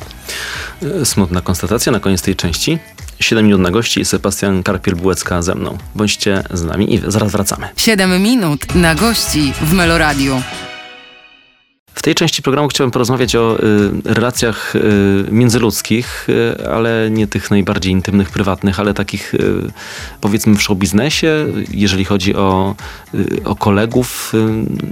Smutna konstatacja na koniec tej części. 7 minut na gości i Sebastian Karpiel-Bułecka ze mną. Bądźcie z nami i zaraz wracamy. 7 minut na gości w Meloradiu. W tej części programu chciałem porozmawiać o y, relacjach y, międzyludzkich, y, ale nie tych najbardziej intymnych, prywatnych, ale takich powiedzmy w showbiznesie. Jeżeli chodzi o, o kolegów,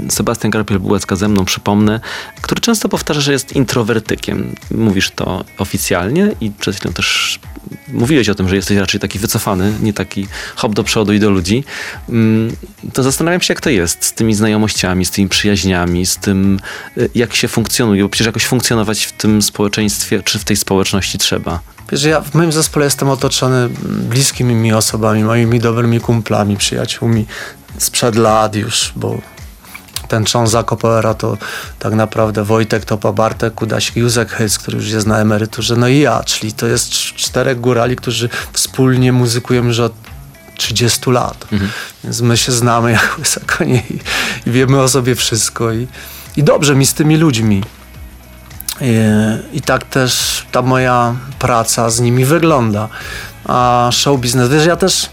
Sebastian Karpiel-Bułecka ze mną, przypomnę, który często powtarza, że jest introwertykiem. Mówisz to oficjalnie i przed chwilą też mówiłeś o tym, że jesteś raczej taki wycofany, nie taki hop do przodu i do ludzi. Mm, to zastanawiam się, jak to jest z tymi znajomościami, z tymi przyjaźniami, z tym jak się funkcjonuje, bo przecież jakoś funkcjonować w tym społeczeństwie, czy w tej społeczności trzeba. Wiesz, ja w moim zespole jestem otoczony bliskimi mi osobami, moimi dobrymi kumplami, przyjaciółmi sprzed lat już, bo ten cząs Zakopera to tak naprawdę Wojtek Topa, Bartek Kudasik, Józek Hyc, który już jest na emeryturze, no i ja, czyli to jest czterech górali, którzy wspólnie muzykują już od 30 lat. Mhm. Więc my się znamy [LAUGHS] jak łysokonie i, i wiemy o sobie wszystko i i dobrze mi z tymi ludźmi. I, I tak też ta moja praca z nimi wygląda. A show biznes, wiesz, ja też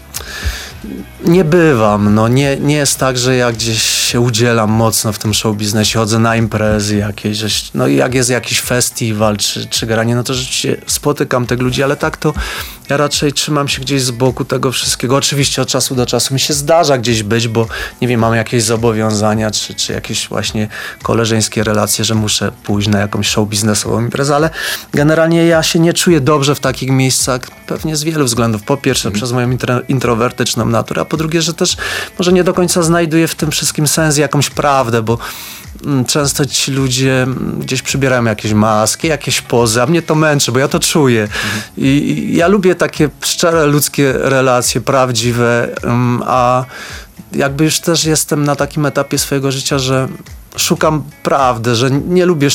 nie bywam, no nie, nie jest tak, że ja gdzieś się udzielam mocno w tym show biznesie, chodzę na imprezy jakieś, no i jak jest jakiś festiwal czy, czy granie, no to rzeczywiście spotykam tych ludzi, ale tak to ja raczej trzymam się gdzieś z boku tego wszystkiego. Oczywiście od czasu do czasu mi się zdarza gdzieś być, bo nie wiem, mam jakieś zobowiązania, czy, czy jakieś właśnie koleżeńskie relacje, że muszę pójść na jakąś show biznesową imprezę, ale generalnie ja się nie czuję dobrze w takich miejscach, pewnie z wielu względów. Po pierwsze mm. przez moją introwertyczną naturę, a po drugie, że też może nie do końca znajduję w tym wszystkim sens jakąś prawdę, bo mm, często ci ludzie mm, gdzieś przybierają jakieś maski, jakieś pozy, a mnie to męczy, bo ja to czuję. Mhm. I ja lubię takie szczere ludzkie relacje, prawdziwe, mm, a jakby już też jestem na takim etapie swojego życia, że szukam prawdy, że nie lubię,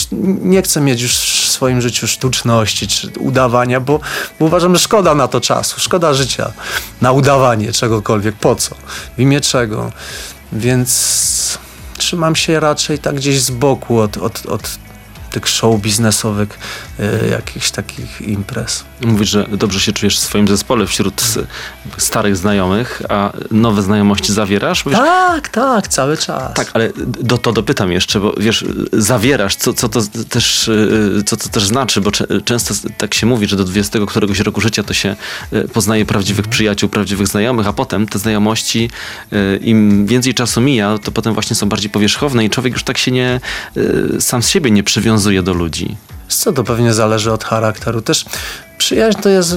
nie chcę mieć już w swoim życiu sztuczności czy udawania, bo, bo uważam, że szkoda na to czasu, szkoda życia na udawanie czegokolwiek. Po co? W imię czego? Więc trzymam się raczej tak gdzieś z boku od, od, od tych show biznesowych, e, jakichś takich imprez. Mówisz, że dobrze się czujesz w swoim zespole wśród starych znajomych, a nowe znajomości zawierasz? Tak, tak, cały czas. Tak, ale do to dopytam jeszcze, bo wiesz, zawierasz, co, co, to, też, e, co to też znaczy, bo często tak się mówi, że do 20 któregoś roku życia to się e, poznaje prawdziwych przyjaciół, prawdziwych znajomych, a potem te znajomości, im więcej czasu mija, to potem właśnie są bardziej powierzchowne i człowiek już tak się nie, sam z siebie nie przywiązuje przywiązuje do ludzi? Co to pewnie zależy od charakteru. Też przyjaźń to jest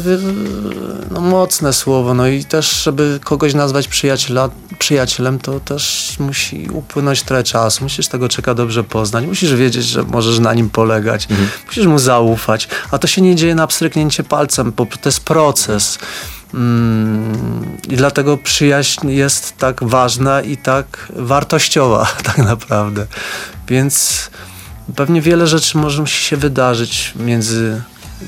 no, mocne słowo, no i też, żeby kogoś nazwać przyjaciela, przyjacielem, to też musi upłynąć trochę czasu. Musisz tego czeka dobrze poznać, musisz wiedzieć, że możesz na nim polegać, mhm. musisz mu zaufać, a to się nie dzieje na pstryknięcie palcem, bo to jest proces. Mm, I dlatego przyjaźń jest tak ważna i tak wartościowa, [LAUGHS] tak naprawdę. Więc Pewnie wiele rzeczy może się wydarzyć między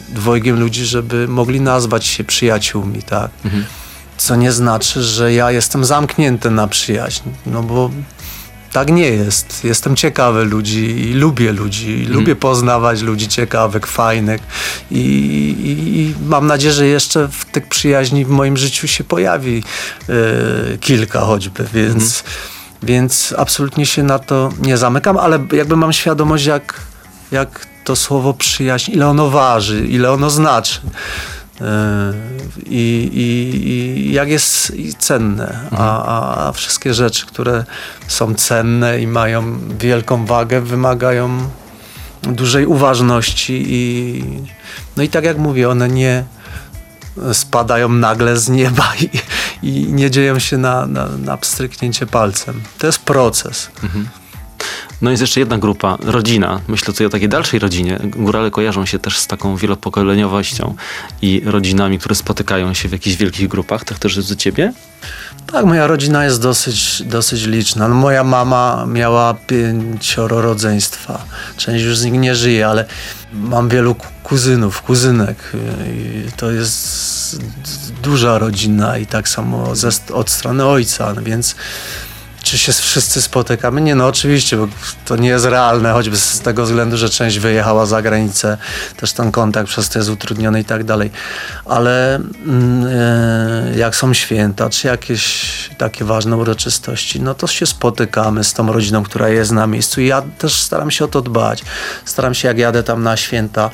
dwojgiem ludzi, żeby mogli nazwać się przyjaciółmi, tak? Mhm. Co nie znaczy, że ja jestem zamknięty na przyjaźń, no bo tak nie jest. Jestem ciekawy ludzi i lubię ludzi. I mhm. Lubię poznawać ludzi ciekawych, fajnych I, i, i, mam nadzieję, że jeszcze w tych przyjaźni w moim życiu się pojawi y, kilka choćby, więc... Mhm więc absolutnie się na to nie zamykam, ale jakby mam świadomość, jak, jak to słowo przyjaźń, ile ono waży, ile ono znaczy. E, I, i, i jak jest cenne, a, a, wszystkie rzeczy, które są cenne i mają wielką wagę, wymagają dużej uważności i no i tak jak mówię, one nie, spadają nagle z nieba i, i nie dzieją się na, na, na pstryknięcie palcem. To jest proces. Mhm. No jest jeszcze jedna grupa, rodzina. Myślę tutaj o takiej dalszej rodzinie. Górale kojarzą się też z taką wielopokoleniowością i rodzinami, które spotykają się w jakichś wielkich grupach. Tak też jest u ciebie? Tak, moja rodzina jest dosyć, dosyć liczna. No, moja mama miała pięcioro rodzeństwa. Część już z nich nie żyje, ale mam wielu kuzynów, kuzynek. I to jest duża rodzina i tak samo ze, od strony ojca, no więc czy się wszyscy spotykamy? Nie, no oczywiście, bo to nie jest realne, choćby z tego względu, że część wyjechała za granicę, też ten kontakt przez to jest utrudniony i tak dalej. Ale e, jak są święta, czy jakieś takie ważne uroczystości, no to się spotykamy z tą rodziną, która jest na miejscu i ja też staram się o to dbać. Staram się, jak jadę tam na święta,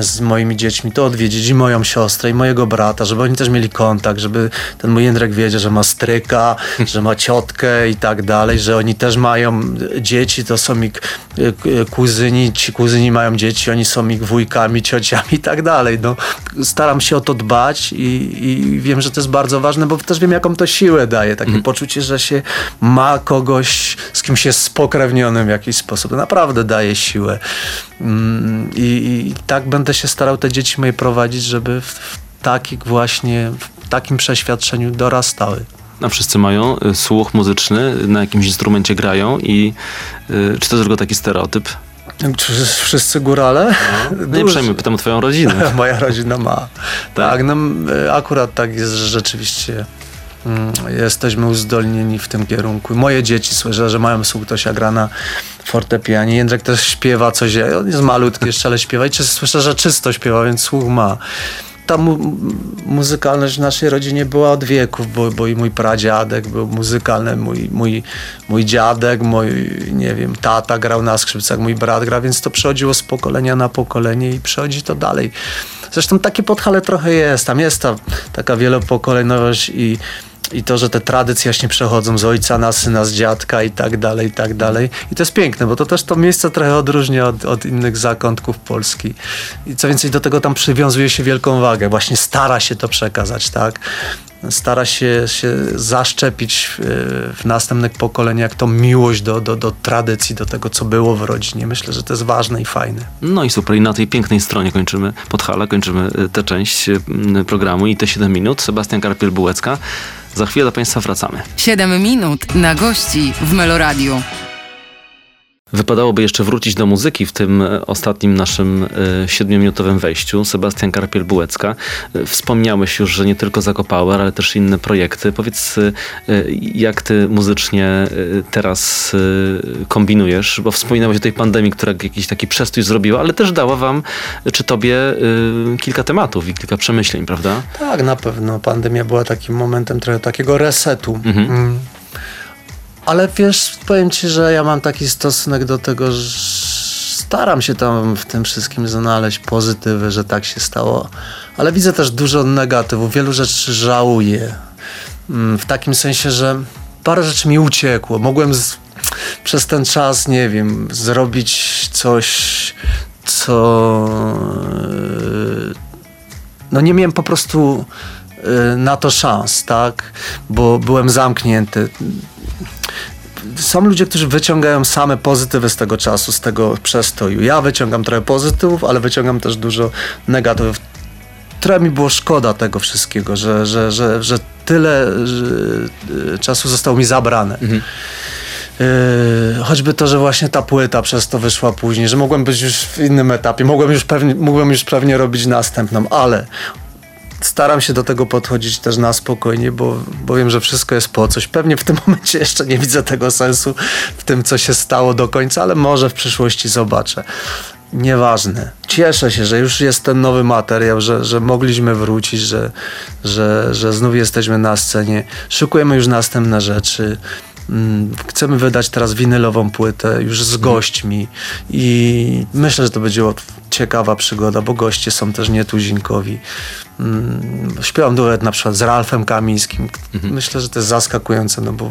z moimi dziećmi, to odwiedzić i moją siostrę, i mojego brata, żeby oni też mieli kontakt, żeby ten mój Jędrek wiedział, że ma stryka, [LAUGHS] że ma ciotkę i tak dalej, że oni też mają dzieci, to są ich e, kuzyni, ci kuzyni mają dzieci, oni są ich wujkami, ciociami i tak dalej. No, staram się o to dbać i, i wiem, że to jest bardzo ważne, bo też wiem, jaką to siłę daje, takie mm. poczucie, że się ma kogoś, z kim się jest spokrewnionym w jakiś sposób. To naprawdę daje siłę. Mm, I, i tak będę się starał te dzieci moje prowadzić, żeby w, w takich właśnie, w takim przeświadczeniu dorastały. A wszyscy mają y, słuch muzyczny, na jakimś instrumencie grają i y, czy to jest tylko taki stereotyp? Czy wszyscy górale? No, no nie przejmuj, pytam o twoją rodzinę. [LAUGHS] Moja rodzina ma. tak, tak no, y, akurat tak jest, rzeczywiście jesteśmy uzdolnieni w tym kierunku. Moje dzieci słyszę, że mają słuch, to się gra na fortepianie. Jędrek też śpiewa coś, on jest malutki jeszcze, ale śpiewa i słyszę, że czysto śpiewa, więc słuch ma ta mu muzykalność w naszej rodzinie była od wieków, bo, bo i mój pradziadek był muzykalny, mój, mój, mój dziadek, mój, nie wiem, tata grał na skrzypcach, mój brat gra, więc to przechodziło z pokolenia na pokolenie i przechodzi to dalej. Zresztą takie podhale trochę jest, tam jest ta taka wielopokoleniowość i i to, że te tradycje właśnie przechodzą z ojca na syna, z dziadka i tak dalej, i tak dalej. I to jest piękne, bo to też to miejsce trochę odróżnia od, od innych zakątków Polski. I co więcej, do tego tam przywiązuje się wielką wagę. Właśnie stara się to przekazać, tak? stara się, się zaszczepić w, w następnych pokoleniach tą miłość do, do, do tradycji, do tego, co było w rodzinie. Myślę, że to jest ważne i fajne. No i super. I na tej pięknej stronie kończymy Podhala, kończymy y, tę część y, programu i te 7 minut. Sebastian Karpiel-Bułecka. Za chwilę do Państwa wracamy. 7 minut na gości w Meloradiu. Wypadałoby jeszcze wrócić do muzyki w tym e, ostatnim naszym e, siedmiominutowym wejściu. Sebastian Karpiel-Bułecka. E, wspomniałeś już, że nie tylko Zakopower, ale też inne projekty. Powiedz, jak ty muzycznie teraz kombinujesz? Bo wspominałeś o tej pandemii, która jakiś taki przestój zrobiła, ale też dała wam, czy tobie, kilka tematów i kilka przemyśleń, prawda? Tak, na pewno. Pandemia była takim momentem trochę takiego resetu. Mhm. Ale wiesz, powiem ci, że ja mam taki stosunek do tego, że staram się tam w tym wszystkim znaleźć pozytywy, że tak się stało, ale widzę też dużo negatywów, wielu rzeczy żałuję. Mm, w takim sensie, że parę rzeczy mi uciekło. Mogłem z, przez ten czas, nie wiem, zrobić coś, co. No nie miałem po prostu y, na to szans, tak? Bo byłem zamknięty są ludzie, którzy wyciągają same pozytywy z tego czasu, z tego przestoju. Ja wyciągam trochę pozytywów, ale wyciągam też dużo negatywów. Trochę mi było szkoda tego wszystkiego, że, że, że, że tyle że y, czasu zostało mi zabrane. Mhm. Yy, choćby to, że właśnie ta płyta przez to wyszła później, że mogłem być już w innym etapie, mogłem już pewnie, mogłem już pewnie robić następną, ale staram się do tego podchodzić też na spokojnie, bo, bo wiem, że wszystko jest po coś. Pewnie w tym [LAUGHS] momencie jeszcze nie widzę tego sensu w tym, co się stało do końca, ale może w przyszłości zobaczę. Nieważne. Cieszę się, że już jest ten nowy materiał, że, że mogliśmy wrócić, że, że, że znów jesteśmy na scenie. Szykujemy już następne rzeczy. Mm, chcemy wydać teraz winylową płytę już z gośćmi i myślę, że to będzie ciekawa przygoda, bo goście są też nietuzinkowi. Mm, śpiewam duet na przykład z Ralfem Kamińskim. Mhm. Myślę, że to jest zaskakujące, no bo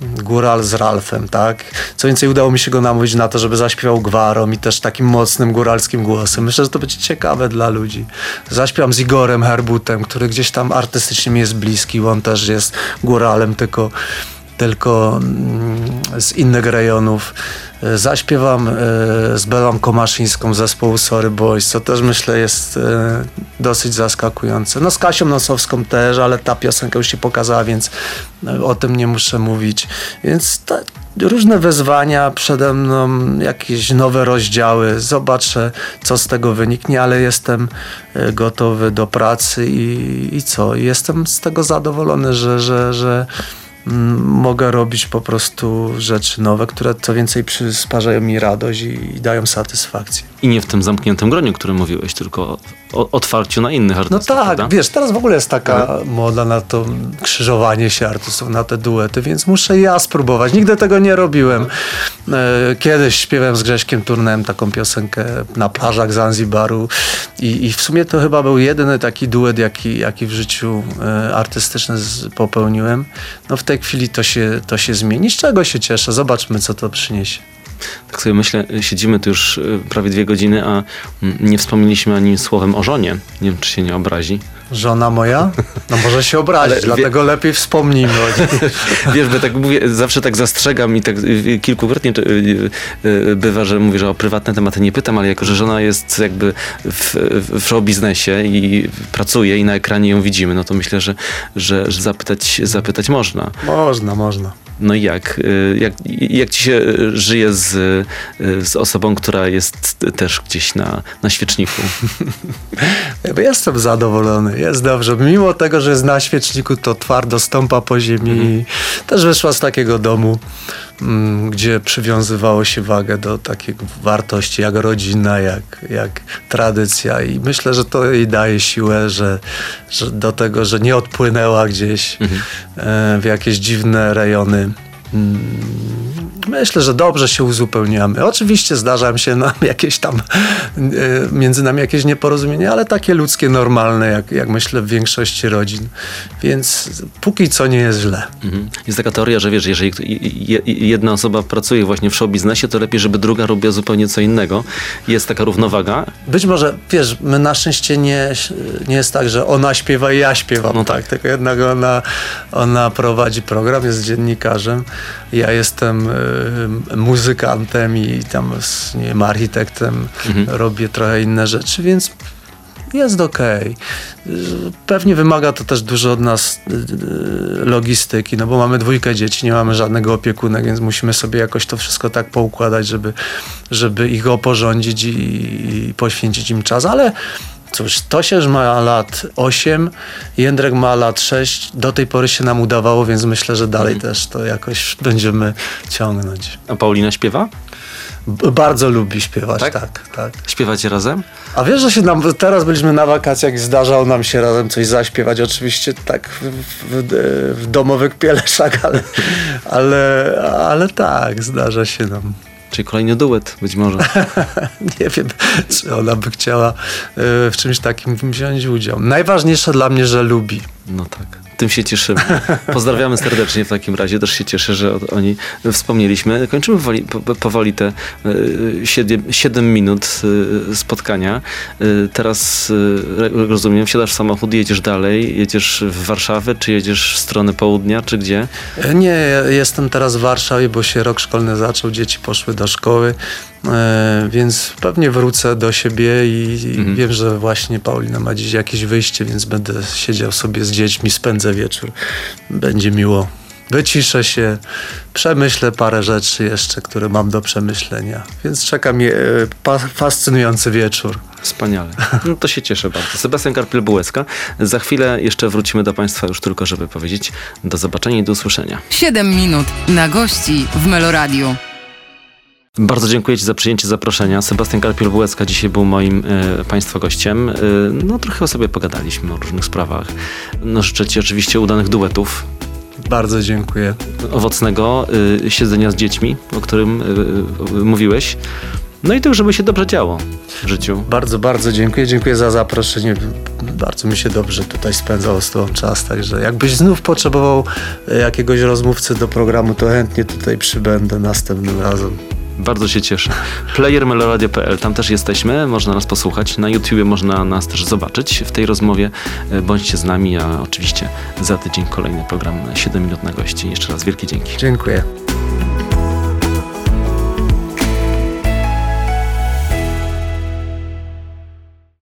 góral z Ralfem, tak? Co więcej, udało mi się go namówić na to, żeby zaśpiewał gwarą i też takim mocnym góralskim głosem. Myślę, że to będzie ciekawe dla ludzi. Zaśpiewam z Igorem Herbutem, który gdzieś tam artystycznie mi jest bliski, on też jest góralem, tylko tylko mm, z innych rejonów. E, zaśpiewam e, z Belą Komaszyńską zespołu Sorry Boys, co też myślę jest e, dosyć zaskakujące. No z Kasią Nosowską też, ale ta piosenka już się pokazała, więc o tym nie muszę mówić. Więc ta, różne wyzwania przede mną, jakieś nowe rozdziały. Zobaczę, co z tego wyniknie, ale jestem gotowy do pracy i, i co? Jestem z tego zadowolony, że, że, że mogę robić po prostu rzeczy nowe, które co więcej przysparzają mi radość i, i dają satysfakcję. I nie w tym zamkniętym groniu, o którym mówiłeś, tylko otwarciu na innych artystów. No tak, prawda? wiesz, teraz w ogóle jest taka tak. moda na to krzyżowanie się artystów, na te duety, więc muszę ja spróbować. Nigdy tego nie robiłem. E, kiedyś śpiewałem z Grześkiem Turnem taką piosenkę na plażach Zanzibaru i, i w sumie to chyba był jedyny taki duet, jaki, jaki w życiu e, artystyczny popełniłem. No w tej chwili to się, to się zmieni, z czego się cieszę. Zobaczmy, co to przyniesie. Tak sobie myślę, siedzimy tu już y, prawie dwie godziny, a mm, nie wspomnieliśmy ani słowem o żonie. Nie wiem, czy się nie obrazi. Żona moja? No może się obrazić, Ale dlatego wie... lepiej wspomnijmy o niej. [LAUGHS] Wiesz, bo tak mówię, zawsze tak zastrzegam i tak y, kilkukrotnie y, bywa, że mówię, że o prywatne tematy nie pytam, ale jako, że żona jest jakby w, w show biznesie i pracuje i na ekranie ją widzimy, no to myślę, że, że, że zapytać, zapytać można. Można, można. No i jak? Y, jak, jak ci się y, żyje z, y, z osobą, która jest też gdzieś na, na świeczniku? [LAUGHS] Jestem zadowolony, jest dobrze. Mimo tego, że jest na świeczniku, to twardo stąpa po ziemi. Mhm. Też wyszła z takiego domu, mm, gdzie przywiązywało się wagę do takich wartości jak rodzina, jak, jak tradycja i myślę, że to jej daje siłę, że, że do tego, że nie odpłynęła gdzieś mhm. E, w jakieś dziwne rejony Myślę, że dobrze się uzupełniamy. Oczywiście zdarza się nam [LAUGHS] jakieś tam, e, między nami jakieś nieporozumienie, ale takie ludzkie, normalne, jak, jak myślę w większości rodzin. Więc póki co nie jest źle. Mhm. Jest taka teoria, że wiesz, jeżeli jedna osoba pracuje właśnie w show biznesie, to lepiej, żeby druga robiła zupełnie co innego. Jest taka równowaga. Być może, wiesz, my na szczęście nie, nie jest tak, że ona śpiewa i ja śpiewam. No tak. Tylko jednak ona, ona prowadzi program, jest dziennikarzem. Ja jestem e, muzykantem i tam z, nie wiem, architektem mhm. robię trochę inne rzeczy, więc jest okej. Okay. Pewnie wymaga to też dużo od nas y, y, logistyki, no bo mamy dwójkę dzieci, nie mamy żadnego opiekunek, więc musimy sobie jakoś to wszystko tak poukładać, żeby, żeby ich oporządzić i, i poświęcić im czas, ale Cóż, Tosierz ma lat 8, Jędrek ma lat 6. Do tej pory się nam udawało, więc myślę, że dalej mhm. też to jakoś będziemy ciągnąć. A Paulina śpiewa? B bardzo lubi śpiewać, tak? tak? tak, Śpiewacie razem? A wiesz, że się nam, teraz byliśmy na wakacjach i zdarzało nam się razem coś zaśpiewać. Oczywiście tak w, w, w domowych pieleszach, ale, ale, ale tak, zdarza się nam. Czyli kolejny duet być może. [LAUGHS] nie wiem, czy ona by chciała e, w czymś takim wziąć udział. Najważniejsze dla mnie, że lubi. No tak tym się cieszymy. [LAUGHS] Pozdrawiamy serdecznie w takim razie. Też się cieszę, że oni wspomnieliśmy. Kończymy powoli, powoli te 7, e, 7 minut e, spotkania. E, teraz rozumiem, wsiadasz w samochód, jedziesz dalej, jedziesz w Warszawę, czy jedziesz w stronę południa, czy gdzie? Nie, jestem teraz w Warszawie, bo się rok szkolny zaczął, dzieci poszły do szkoły. E, więc pewnie wrócę do siebie i, mhm. wiem, że właśnie Paulina ma dziś jakieś wyjście, więc będę siedział sobie z dziećmi, spędzę wieczór. Będzie miło. Wyciszę się, przemyślę parę rzeczy jeszcze, które mam do przemyślenia. Więc czeka mnie e, fascynujący wieczór. Wspaniale. No to się cieszę bardzo. Sebastian Karpiel-Bułecka. Za chwilę jeszcze wrócimy do Państwa już tylko, żeby powiedzieć do zobaczenia i do usłyszenia. 7 minut na gości w Meloradiu. Bardzo dziękuję Ci za przyjęcie zaproszenia. Sebastian Karpiel-Bułecka dzisiaj był moim e, Państwa gościem. E, no trochę o sobie pogadaliśmy, o różnych sprawach. No życzę Ci oczywiście udanych duetów. Bardzo dziękuję. Owocnego e, siedzenia z dziećmi, o którym e, mówiłeś. No i to, żeby się dobrze działo w życiu. Bardzo, bardzo dziękuję. Dziękuję za zaproszenie. Bardzo mi się dobrze tutaj spędzało z Tobą czas, także jakbyś znów potrzebował jakiegoś rozmówcy do programu, to chętnie tutaj przybędę następnym razem. Bardzo się cieszę. Playermeloradio.pl, tam też jesteśmy, można nas posłuchać. Na YouTubie można nas też zobaczyć w tej rozmowie. E, bądźcie z nami, a oczywiście za tydzień kolejny program 7 minut na gości. Jeszcze raz wielkie dzięki. Dziękuję.